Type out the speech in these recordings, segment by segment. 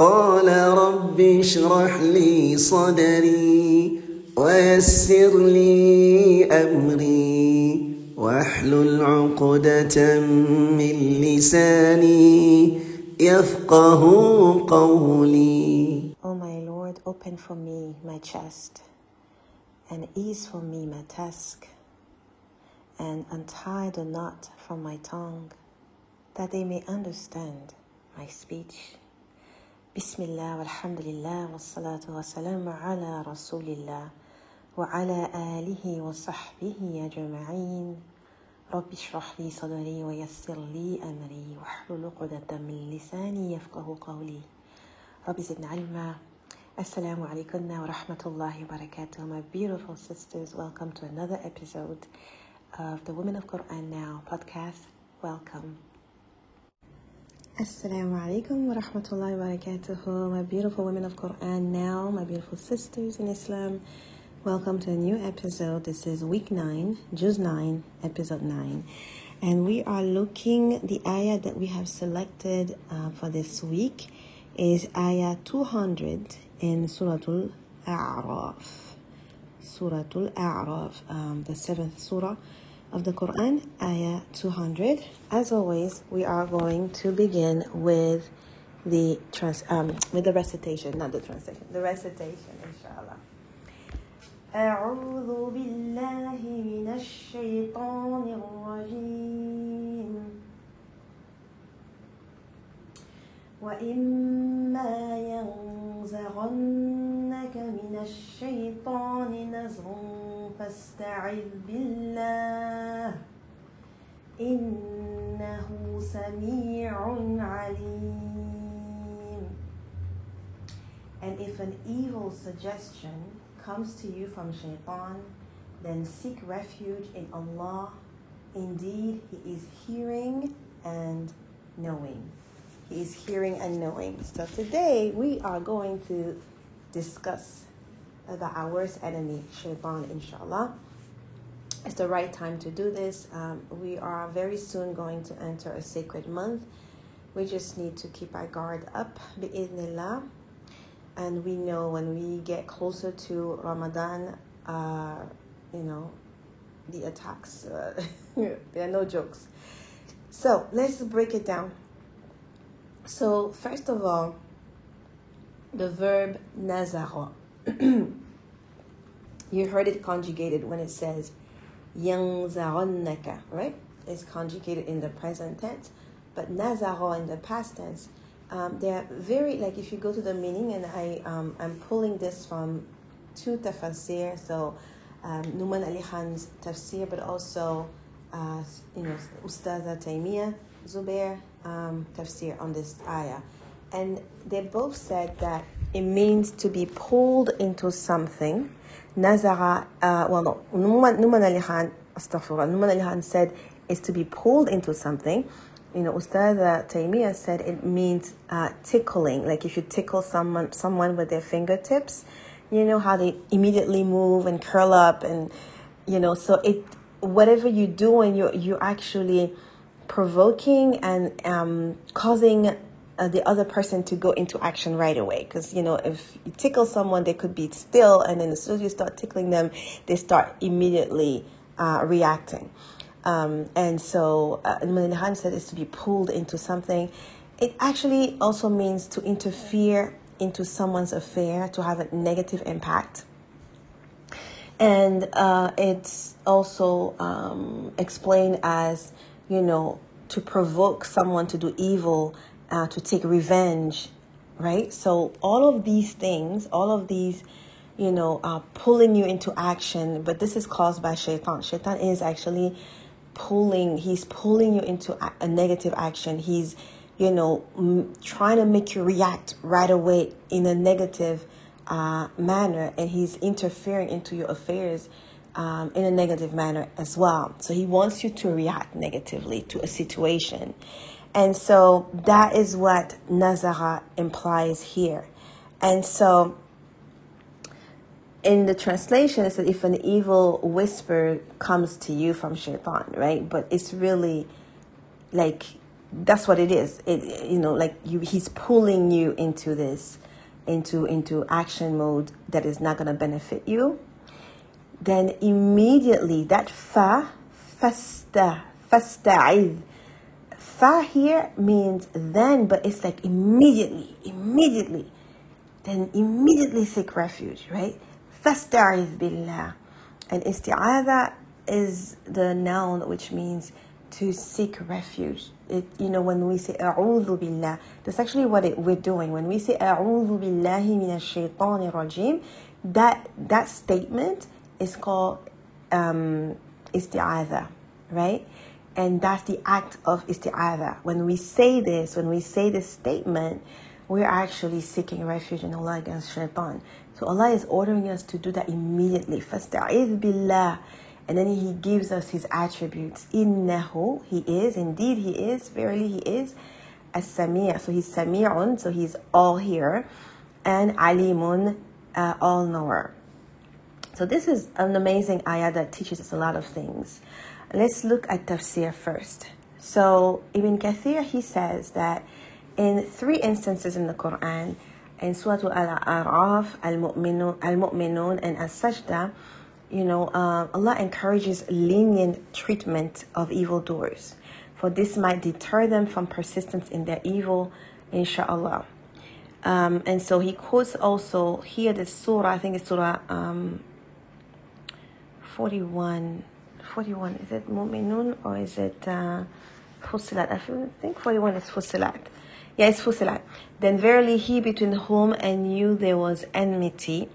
قال رب اشرح لي صدري ويسر لي أمري واحلل عقدة من لساني يفقه قولي O my Lord, open for me my chest, and ease for me my task, and untie the knot from my tongue, that they may understand my speech. بسم الله والحمد لله والصلاة والسلام على رسول الله وعلى آله وصحبه جماعين رب اشرح لي صدري ويسر لي أمري واحلل عقدة من لساني يفقه قولي. رب زدنا علما. السلام عليكم ورحمة الله وبركاته my beautiful sisters. Welcome to another episode of the Women of Quran Now podcast. Welcome. Assalamu alaikum wa rahmatullahi wa barakatuh. My beautiful women of Quran Now, my beautiful sisters in Islam. Welcome to a new episode. This is week 9, Juz 9, episode 9. And we are looking, the ayah that we have selected uh, for this week is ayah 200 in Suratul A'raf. Suratul A'raf, um, the seventh surah of the Quran, ayah 200. As always, we are going to begin with the trans, um, with the recitation, not the translation, the recitation, inshallah. أعوذ بالله من الشيطان الرجيم وإما ينزغنك من الشيطان نزغ فاستعذ بالله إنه سميع عليم And if an evil suggestion comes to you from shaitan, then seek refuge in Allah. Indeed, He is hearing and knowing. He is hearing and knowing. So today we are going to discuss about our worst enemy, shaitan, inshallah. It's the right time to do this. Um, we are very soon going to enter a sacred month. We just need to keep our guard up, and we know when we get closer to Ramadan, uh, you know, the attacks, uh, there are no jokes. So let's break it down. So, first of all, the verb nazara. you heard it conjugated when it says yanzaronnaka, right? It's conjugated in the present tense, but nazara in the past tense um, they're very like if you go to the meaning and I um, I'm pulling this from two tafsir so um, Nouman Ali Khan's tafsir but also uh, you know Ustaza Taimiyyah Zubair um, tafsir on this ayah and they both said that it means to be pulled into something Nazara uh, well no. Nouman, Ali astaghfirullah Nouman said is to be pulled into something. You know, Ustad Taimiyyah said it means uh, tickling. Like if you tickle someone, someone with their fingertips, you know how they immediately move and curl up, and you know, so it whatever you do, and you're you're actually provoking and um, causing uh, the other person to go into action right away. Because you know, if you tickle someone, they could be still, and then as soon as you start tickling them, they start immediately uh, reacting. Um, and so, uh, Malihan said is to be pulled into something. It actually also means to interfere into someone's affair, to have a negative impact. And uh, it's also um, explained as, you know, to provoke someone to do evil, uh, to take revenge, right? So, all of these things, all of these, you know, are pulling you into action, but this is caused by shaitan. Shaitan is actually pulling he's pulling you into a, negative action he's you know m- trying to make you react right away in a negative uh, manner and he's interfering into your affairs um, in a negative manner as well so he wants you to react negatively to a situation and so that is what nazara implies here and so in the translation, it said if an evil whisper comes to you from shaitan, right? But it's really like that's what it is. It you know like you he's pulling you into this into into action mode that is not going to benefit you. Then immediately that fa fasta fasta'id Fahir means then, but it's like immediately, immediately. Then immediately seek refuge, right? Fasta'idh billah. And isti'adha is the noun which means to seek refuge. It, you know, when we say a'udhu billah, that's actually what it, we're doing. When we say a'udhu billahi minash shaitani rajim, that, that statement is called um, isti'adha, right? And that's the act of isti'adha. When we say this, when we say this statement, we're actually seeking refuge in Allah against shaitan. So Allah is ordering us to do that immediately. فَاسْتَعِذْ بِاللَّهِ and then he gives us his attributes. Innahu, he is, indeed he is, verily he is. As-Sami' so he's Sami'un, so he's all here. And Alimun, uh, all knower. So this is an amazing ayah that teaches us a lot of things. Let's look at tafsir first. So Ibn Kathir, he says that in three instances in the Quran, in Surah Al-A'raf, Al-Mu'minun, and As-Sajda, you know, uh, Allah encourages lenient treatment of evildoers, for this might deter them from persistence in their evil, inshallah. Um, and so he quotes also here the surah, I think it's surah um, 41. 41, is it Mu'minun or is it uh, Fussilat? I think 41 is Fussilat. Yeah, it's Fussilat. Then verily he between whom and you there was enmity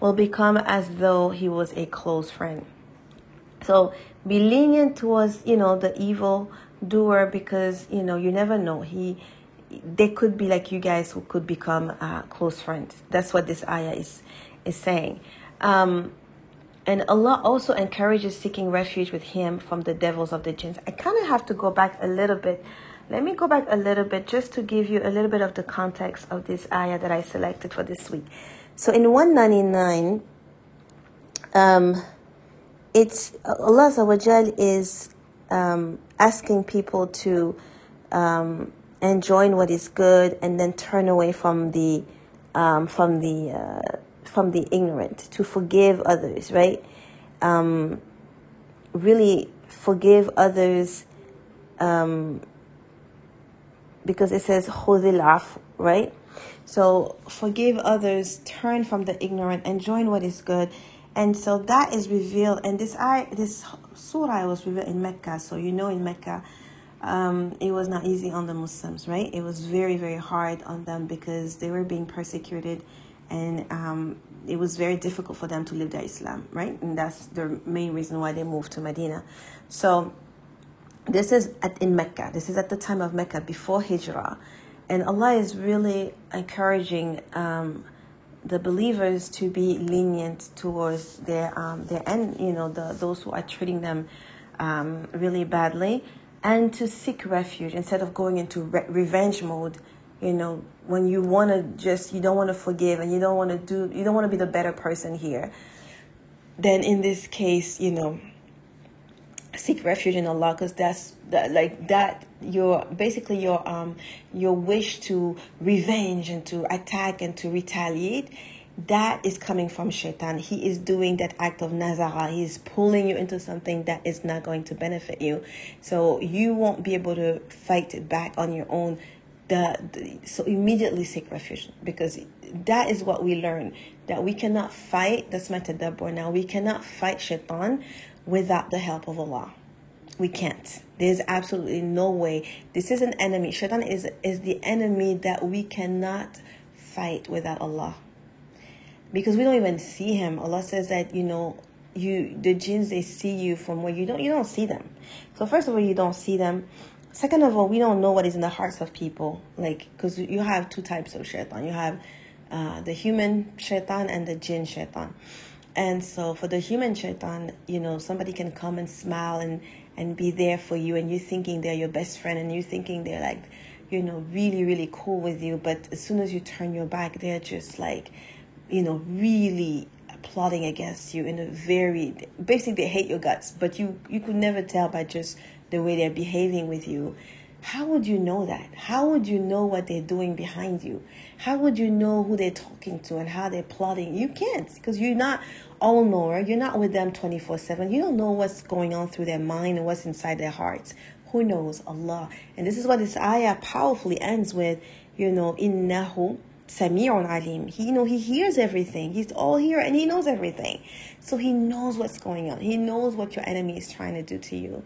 will become as though he was a close friend. So be lenient towards, you know, the evil doer because, you know, you never know. He they could be like you guys who could become uh, close friends. That's what this ayah is is saying. Um, and Allah also encourages seeking refuge with Him from the devils of the jinns. I kind of have to go back a little bit. Let me go back a little bit just to give you a little bit of the context of this ayah that I selected for this week. So in 199, um, it's Allah is um, asking people to um, enjoin what is good and then turn away from the um, from the uh, from the ignorant, to forgive others, right? Um, really forgive others um, because it says khudil right? So forgive others, turn from the ignorant, and join what is good. And so that is revealed, and this I this surah was revealed in Mecca. So you know in Mecca, um, it was not easy on the Muslims, right? It was very very hard on them because they were being persecuted, and um, it was very difficult for them to live their Islam, right? And that's the main reason why they moved to Medina. So this is at in Mecca. This is at the time of Mecca before Hijrah and Allah is really encouraging um, the believers to be lenient towards their um, their and you know the those who are treating them um, really badly, and to seek refuge instead of going into re- revenge mode. You know, when you want to just you don't want to forgive and you don't want to do you don't want to be the better person here. Then in this case, you know, seek refuge in Allah because that's that like that your basically your um your wish to revenge and to attack and to retaliate that is coming from shaitan he is doing that act of nazara he is pulling you into something that is not going to benefit you so you won't be able to fight it back on your own the, the so immediately seek refuge because that is what we learn that we cannot fight that's my tadabbur now we cannot fight shaitan without the help of Allah we can't. There's absolutely no way. This is an enemy. Shaitan is is the enemy that we cannot fight without Allah. Because we don't even see him. Allah says that, you know, you the jinns they see you from where you don't you don't see them. So first of all, you don't see them. Second of all, we don't know what is in the hearts of people. Like, because you have two types of shaitan. You have uh, the human shaitan and the jinn shaitan. And so for the human shaitan, you know, somebody can come and smile and and be there for you and you're thinking they're your best friend and you're thinking they're like you know really really cool with you but as soon as you turn your back they're just like you know really plotting against you in a very basically they hate your guts but you you could never tell by just the way they're behaving with you how would you know that? How would you know what they're doing behind you? How would you know who they're talking to and how they're plotting? You can't because you're not all knower. You're not with them 24 7. You don't know what's going on through their mind and what's inside their hearts. Who knows? Allah. And this is what this ayah powerfully ends with, you know, innahu sami'un alim. He, you know, he hears everything. He's all here and he knows everything. So he knows what's going on. He knows what your enemy is trying to do to you.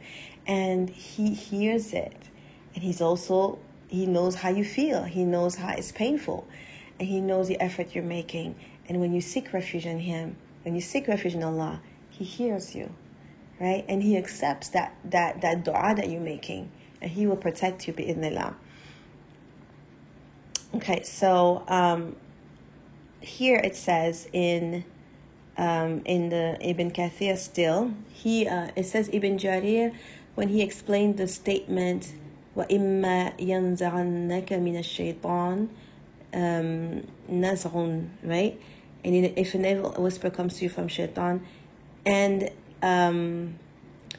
And he hears it. And he's also, he knows how you feel. He knows how it's painful. And he knows the effort you're making. And when you seek refuge in him, when you seek refuge in Allah, he hears you right? And He accepts that that that du'a that you're making, and He will protect you bi'idhnillah. Okay, so um, here it says in um, in the Ibn Kathir still he uh, it says Ibn Jarir when he explained the statement وَإِمَّا يَنْزَعَنَّكَ مِنَ الشَّيْطَانِ um, نَزْغٌ right and if an evil whisper comes to you from shaitan and um,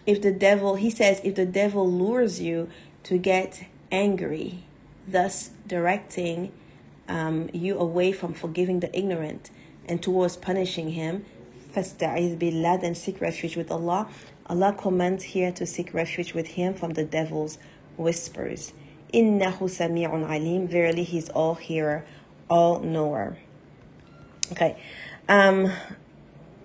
if the devil, he says, if the devil lures you to get angry, thus directing um, you away from forgiving the ignorant and towards punishing him, فَاسْتَعِذْ بِاللَّهِ and seek refuge with Allah. Allah commands here to seek refuge with Him from the devil's whispers. Innahu sami'un alim. Verily, He's all hearer, all knower. Okay. Um, uh,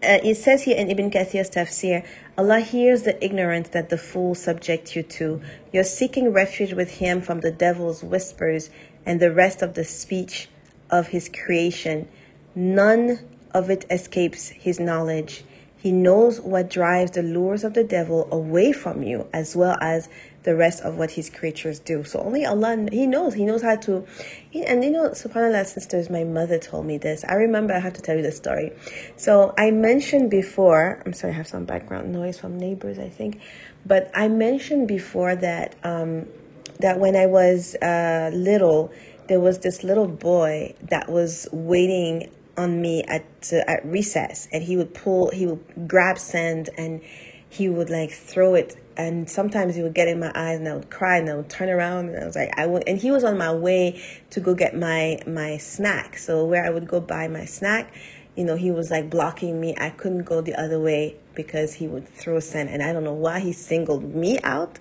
it says here in Ibn Kathir's tafsir, Allah hears the ignorance that the fool subject you to. You're seeking refuge with Him from the devil's whispers and the rest of the speech of His creation. None of it escapes His knowledge. He knows what drives the lures of the devil away from you, as well as the rest of what his creatures do. So only Allah, He knows. He knows how to. He, and you know, subhanAllah, sisters, my mother told me this. I remember I have to tell you the story. So I mentioned before, I'm sorry, I have some background noise from neighbors, I think. But I mentioned before that, um, that when I was uh, little, there was this little boy that was waiting on me at uh, at recess and he would pull he would grab sand and he would like throw it and sometimes he would get in my eyes and I would cry and I would turn around and I was like I would and he was on my way to go get my my snack. So where I would go buy my snack you know he was like blocking me. I couldn't go the other way because he would throw sand and I don't know why he singled me out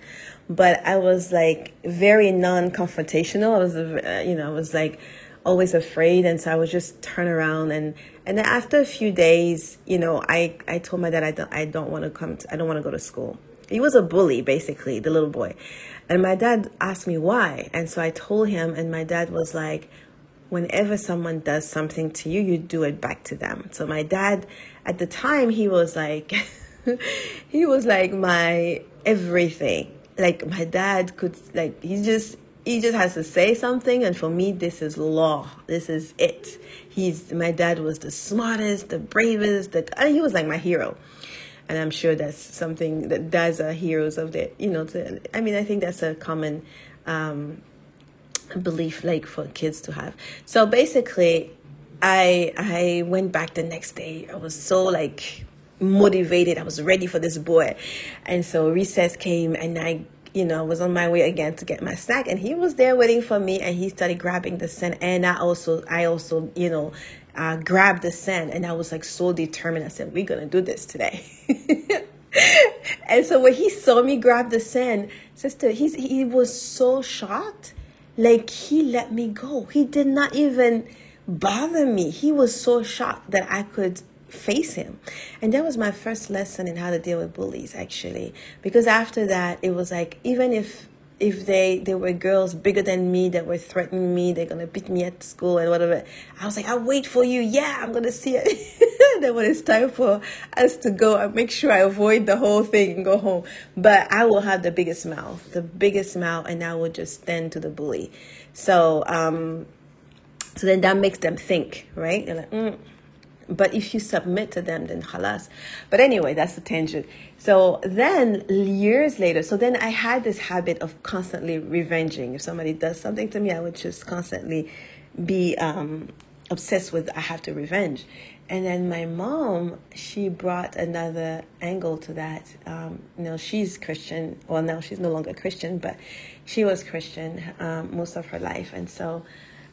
but I was like very non-confrontational. I was uh, you know I was like always afraid and so I would just turn around and and then after a few days you know I I told my dad I don't I don't want to come to, I don't want to go to school. He was a bully basically the little boy. And my dad asked me why and so I told him and my dad was like whenever someone does something to you you do it back to them. So my dad at the time he was like he was like my everything. Like my dad could like he just he just has to say something and for me this is law. This is it. He's my dad was the smartest the bravest the he was like my hero. And i'm sure that's something that dads are heroes of the you know to, i mean i think that's a common um, belief like for kids to have. So basically i i went back the next day. I was so like motivated. I was ready for this boy. And so recess came and i you know, was on my way again to get my snack and he was there waiting for me and he started grabbing the scent and I also I also, you know, uh, grabbed the scent and I was like so determined. I said, We're gonna do this today. and so when he saw me grab the scent, sister, he's he was so shocked. Like he let me go. He did not even bother me. He was so shocked that I could face him. And that was my first lesson in how to deal with bullies actually. Because after that it was like even if if they they were girls bigger than me that were threatening me, they're gonna beat me at school and whatever. I was like, I'll wait for you. Yeah, I'm gonna see it. then when it's time for us to go, I make sure I avoid the whole thing and go home. But I will have the biggest mouth, the biggest mouth, and I will just stand to the bully. So um, so then that makes them think, right? They're like, mm but if you submit to them, then halas. But anyway, that's the tangent. So then years later, so then I had this habit of constantly revenging. If somebody does something to me, I would just constantly be, um, obsessed with I have to revenge. And then my mom, she brought another angle to that. Um, you know, she's Christian. Well, now she's no longer Christian, but she was Christian um, most of her life. And so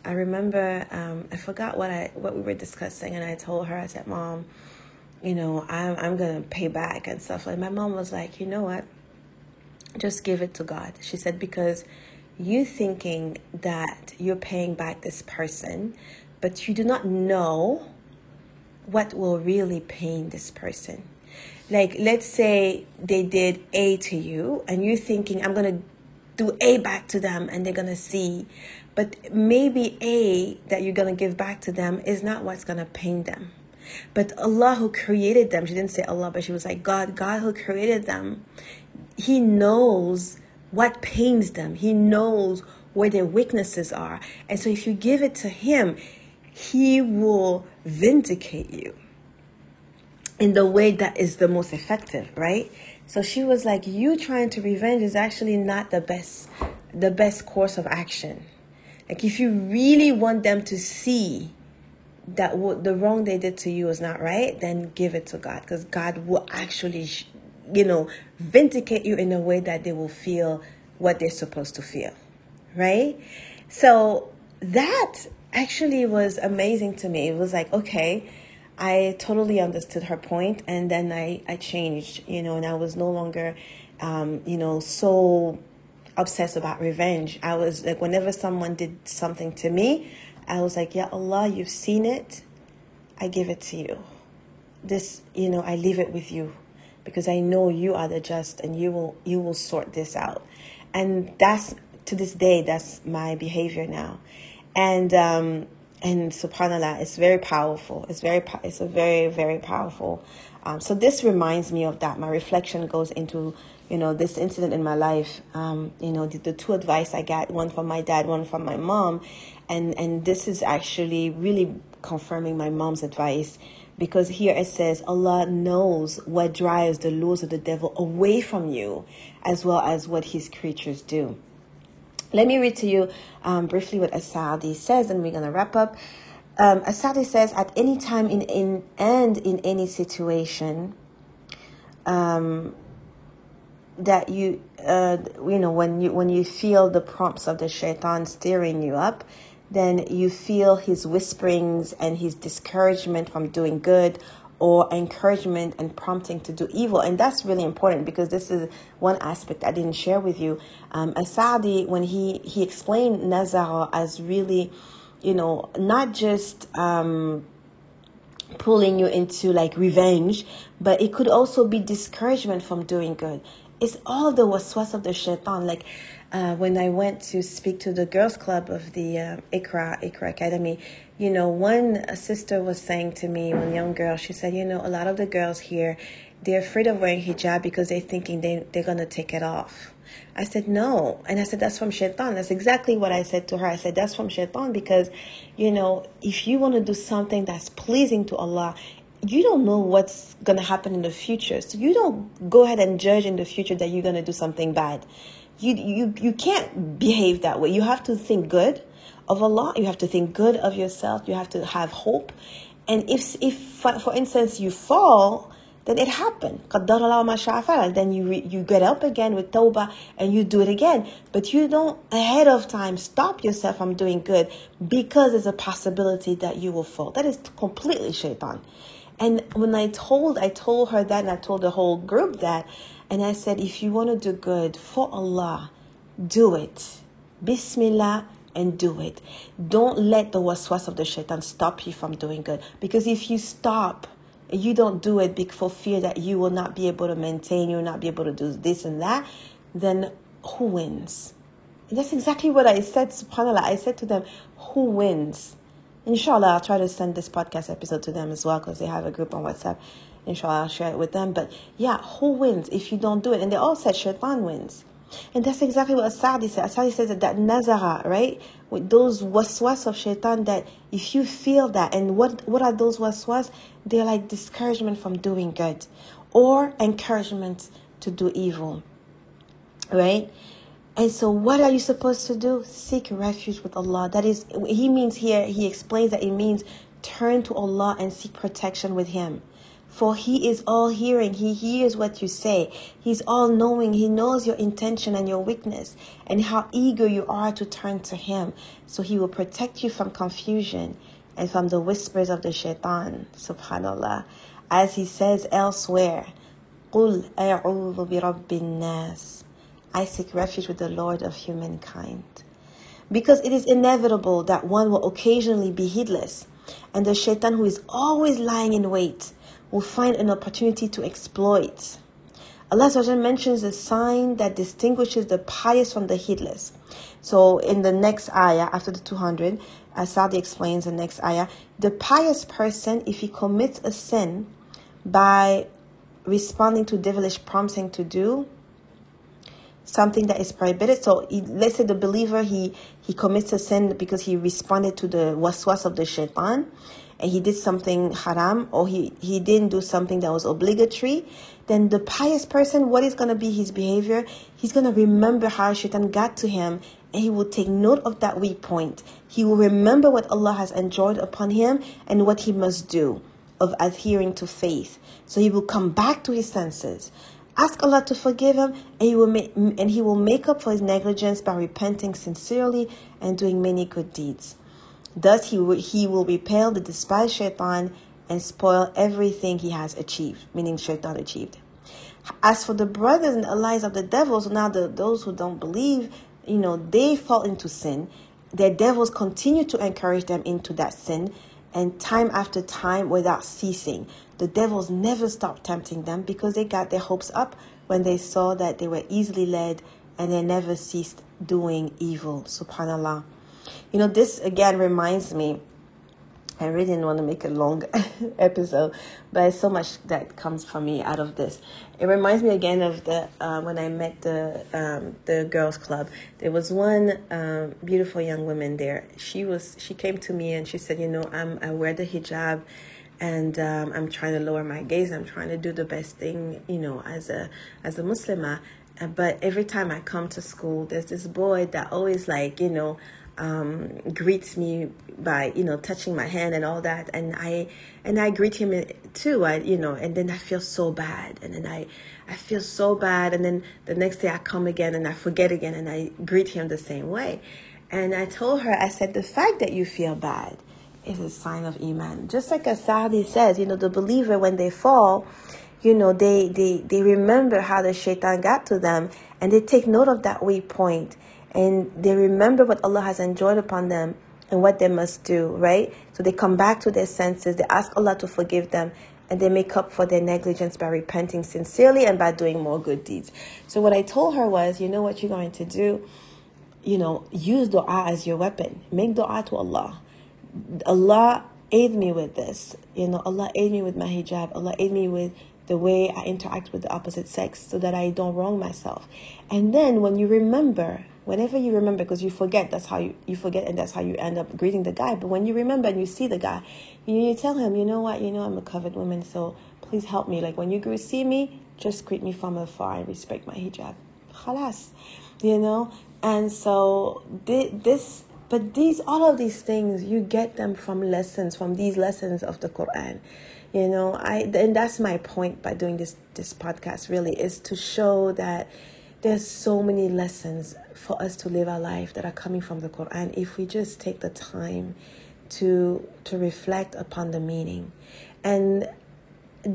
I remember um, I forgot what I what we were discussing, and I told her I said, "Mom, you know, I'm I'm gonna pay back and stuff." Like my mom was like, "You know what? Just give it to God." She said because you thinking that you're paying back this person, but you do not know what will really pain this person. Like, let's say they did A to you, and you're thinking, I'm to do A back to them, and they're to see. But maybe A that you're going to give back to them is not what's going to pain them. But Allah who created them, she didn't say Allah, but she was like, God, God who created them, He knows what pains them, He knows where their weaknesses are. And so if you give it to Him, He will vindicate you in the way that is the most effective, right? So she was like, you trying to revenge is actually not the best the best course of action. Like if you really want them to see that what the wrong they did to you is not right, then give it to God because God will actually, you know, vindicate you in a way that they will feel what they're supposed to feel, right? So that actually was amazing to me. It was like, okay, I totally understood her point, and then I I changed, you know, and I was no longer, um, you know, so obsessed about revenge. I was like, whenever someone did something to me, I was like, Yeah, Allah, you've seen it. I give it to you. This, you know, I leave it with you because I know you are the just and you will you will sort this out. And that's to this day, that's my behavior now. And um and subhanallah, it's very powerful. It's very it's a very very powerful. Um, so this reminds me of that. My reflection goes into you know this incident in my life. Um, you know the, the two advice I got, one from my dad, one from my mom, and and this is actually really confirming my mom's advice because here it says Allah knows what drives the laws of the devil away from you, as well as what His creatures do. Let me read to you um, briefly what Asadi says, and we're going to wrap up. Um, Asadi says, at any time in, in and in any situation, um, that you, uh, you know, when you when you feel the prompts of the shaitan steering you up, then you feel his whisperings and his discouragement from doing good or encouragement and prompting to do evil. And that's really important because this is one aspect I didn't share with you. Um, Asadi, when he, he explained nazar as really, you know, not just um, pulling you into like revenge, but it could also be discouragement from doing good. It's all the waswas of the shaitan. Like uh, when I went to speak to the girls' club of the uh, Iqra Iqra Academy, you know, one sister was saying to me, one young girl, she said, you know, a lot of the girls here, they're afraid of wearing hijab because they're thinking they, they're going to take it off. I said, no. And I said, that's from shaitan. That's exactly what I said to her. I said, that's from shaitan because, you know, if you want to do something that's pleasing to Allah, you don't know what's going to happen in the future. So you don't go ahead and judge in the future that you're going to do something bad. You, you, you can't behave that way. You have to think good of Allah. You have to think good of yourself. You have to have hope. And if, if for, instance, you fall, then it happened. Then you you get up again with tawbah and you do it again. But you don't ahead of time stop yourself from doing good because there's a possibility that you will fall. That is completely shaitan. And when I told I told her that and I told the whole group that and I said if you want to do good for Allah, do it. Bismillah and do it. Don't let the waswas of the shaitan stop you from doing good. Because if you stop, you don't do it for fear that you will not be able to maintain, you will not be able to do this and that, then who wins? And that's exactly what I said, subhanAllah. I said to them, who wins? Inshallah, I'll try to send this podcast episode to them as well because they have a group on WhatsApp. Inshallah, I'll share it with them. But yeah, who wins if you don't do it? And they all said shaitan wins. And that's exactly what Asadi said. Asadi says that, that nazara, right? With those waswas of shaitan that if you feel that, and what, what are those waswas? They're like discouragement from doing good or encouragement to do evil, right? And so, what are you supposed to do? Seek refuge with Allah. That is, He means here, He explains that it means turn to Allah and seek protection with Him. For He is all hearing, He hears what you say, He's all knowing, He knows your intention and your weakness, and how eager you are to turn to Him. So He will protect you from confusion and from the whispers of the shaitan. Subhanallah. As He says elsewhere, قُلْ أَعُوذُ بِرَبِّ النَّاسِ I seek refuge with the Lord of humankind. Because it is inevitable that one will occasionally be heedless, and the shaitan, who is always lying in wait, will find an opportunity to exploit. Allah mentions a sign that distinguishes the pious from the heedless. So, in the next ayah, after the 200, as Sadi explains the next ayah, the pious person, if he commits a sin by responding to devilish prompting to do, something that is prohibited. So he, let's say the believer he he commits a sin because he responded to the waswas of the shaitan and he did something haram or he, he didn't do something that was obligatory, then the pious person, what is to be his behavior? He's to remember how shaitan got to him and he will take note of that weak point. He will remember what Allah has enjoined upon him and what he must do of adhering to faith. So he will come back to his senses. Ask Allah to forgive him, and he will make, and he will make up for his negligence by repenting sincerely and doing many good deeds. Thus, he will, he will repel the despised shaitan and spoil everything he has achieved, meaning shaitan achieved. As for the brothers and allies of the devils, now the, those who don't believe, you know, they fall into sin. Their devils continue to encourage them into that sin, and time after time without ceasing. The devils never stopped tempting them because they got their hopes up when they saw that they were easily led and they never ceased doing evil. Subhanallah. You know, this again reminds me. I really didn't want to make a long episode, but so much that comes from me out of this. It reminds me again of the uh, when I met the um, the girls' club. There was one um, beautiful young woman there. She was she came to me and she said, "You know, I'm I wear the hijab." and um, I'm trying to lower my gaze. I'm trying to do the best thing, you know, as a as a Muslimah. But every time I come to school, there's this boy that always like, you know, um, greets me by you know touching my hand and all that, and I and I greet him too. I you know, and then I feel so bad, and then I I feel so bad, and then the next day I come again and I forget again, and I greet him the same way. And I told her, I said, the fact that you feel bad is a sign of iman. Just like as Saadi says, you know, the believer when they fall, you know, they, they, they remember how the shaitan got to them and they take note of that weak point and they remember what Allah has enjoined upon them and what they must do, right? So they come back to their senses, they ask Allah to forgive them, and they make up for their negligence by repenting sincerely and by doing more good deeds. So what I told her was, you know what you're going to do? You know, use dua as your weapon. Make dua to Allah. Allah aid me with this. You know, Allah aid me with my hijab. Allah aid me with the way I interact with the opposite sex so that I don't wrong myself. And then when you remember, whenever you remember, because you forget, that's how you, you forget and that's how you end up greeting the guy. But when you remember and you see the guy, you, you tell him, you know what, you know, I'm a covered woman, so please help me. Like when you see me, just greet me from afar and respect my hijab. Khalas. You know? And so this but these, all of these things, you get them from lessons, from these lessons of the Quran. You know, I and that's my point by doing this this podcast. Really, is to show that there's so many lessons for us to live our life that are coming from the Quran if we just take the time to to reflect upon the meaning and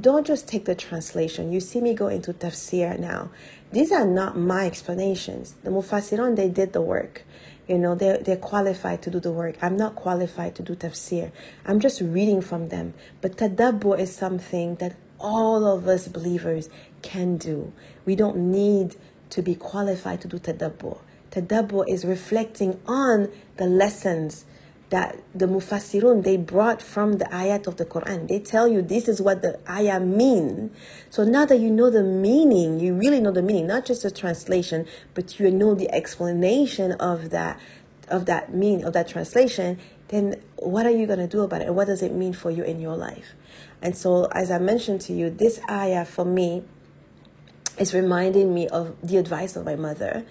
don't just take the translation. You see me go into tafsir now. These are not my explanations. The Mufassirun, they did the work. You know, they're, they're qualified to do the work. I'm not qualified to do tafsir. I'm just reading from them. But tadabbur is something that all of us believers can do. We don't need to be qualified to do tadabbur. Tadabbur is reflecting on the lessons that the mufassirun they brought from the ayat of the Quran. They tell you this is what the ayah mean. So now that you know the meaning, you really know the meaning, not just the translation, but you know the explanation of that of that mean of that translation, then what are you going to do about it? And what does it mean for you in your life? And so as I mentioned to you, this ayah for me is reminding me of the advice of my mother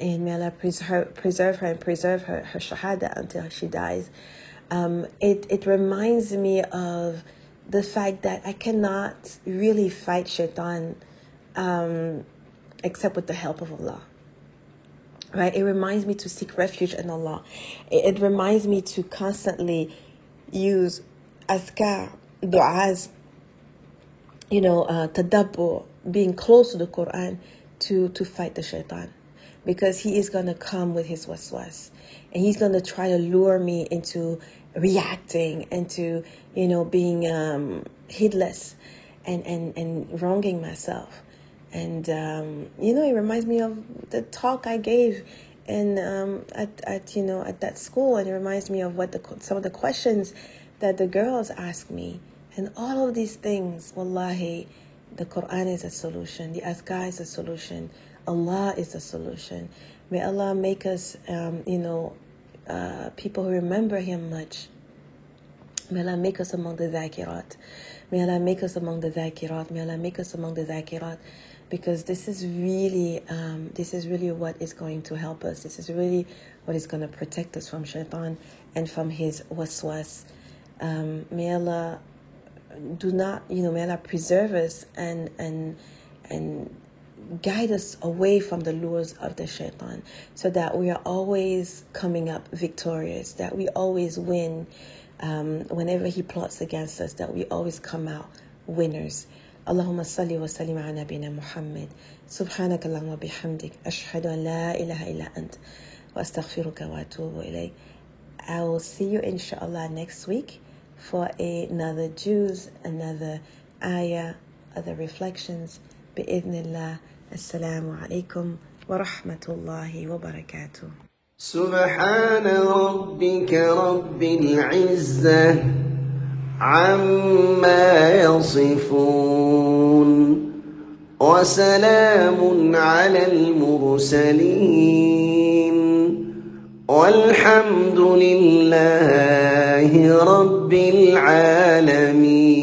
and may Allah preserve, preserve her and preserve her, her shahada until she dies. Um, it, it reminds me of the fact that I cannot really fight shaitan um, except with the help of Allah. Right? It reminds me to seek refuge in Allah. It, it reminds me to constantly use azkar, du'as, you know, uh, tadabbur, being close to the Quran to, to fight the shaitan. Because he is going to come with his waswas. And he's going to try to lure me into reacting, into, you know, being um, heedless and, and, and wronging myself. And, um, you know, it reminds me of the talk I gave and um, at, at, you know, at that school. And it reminds me of what the, some of the questions that the girls ask me. And all of these things, wallahi, the Quran is a solution. The Azkar is a solution. Allah is a solution. May Allah make us, um, you know, uh, people who remember Him much. May Allah make us among the zakirat. May Allah make us among the zakirat. May Allah make us among the zakirat. Because this is really, um, this is really what is going to help us. This is really what is going to protect us from shaitan and from his waswas. Um, may Allah do not, you know, may Allah preserve us and and and guide us away from the lures of the shaitan so that we are always coming up victorious, that we always win um, whenever he plots against us, that we always come out winners. اللهم صل وسلم على نبينا محمد سبحانك اللهم وبحمدك أشهد أن لا إله إلا أنت وأستغفرك وأتوب إليك I will see you inshallah next week For another Jews, another ayah, other reflections. بإذن الله السلام عليكم ورحمة الله وبركاته سبحان ربك رب العزة عما يصفون وسلام على المرسلين والحمد لله رب العالمين.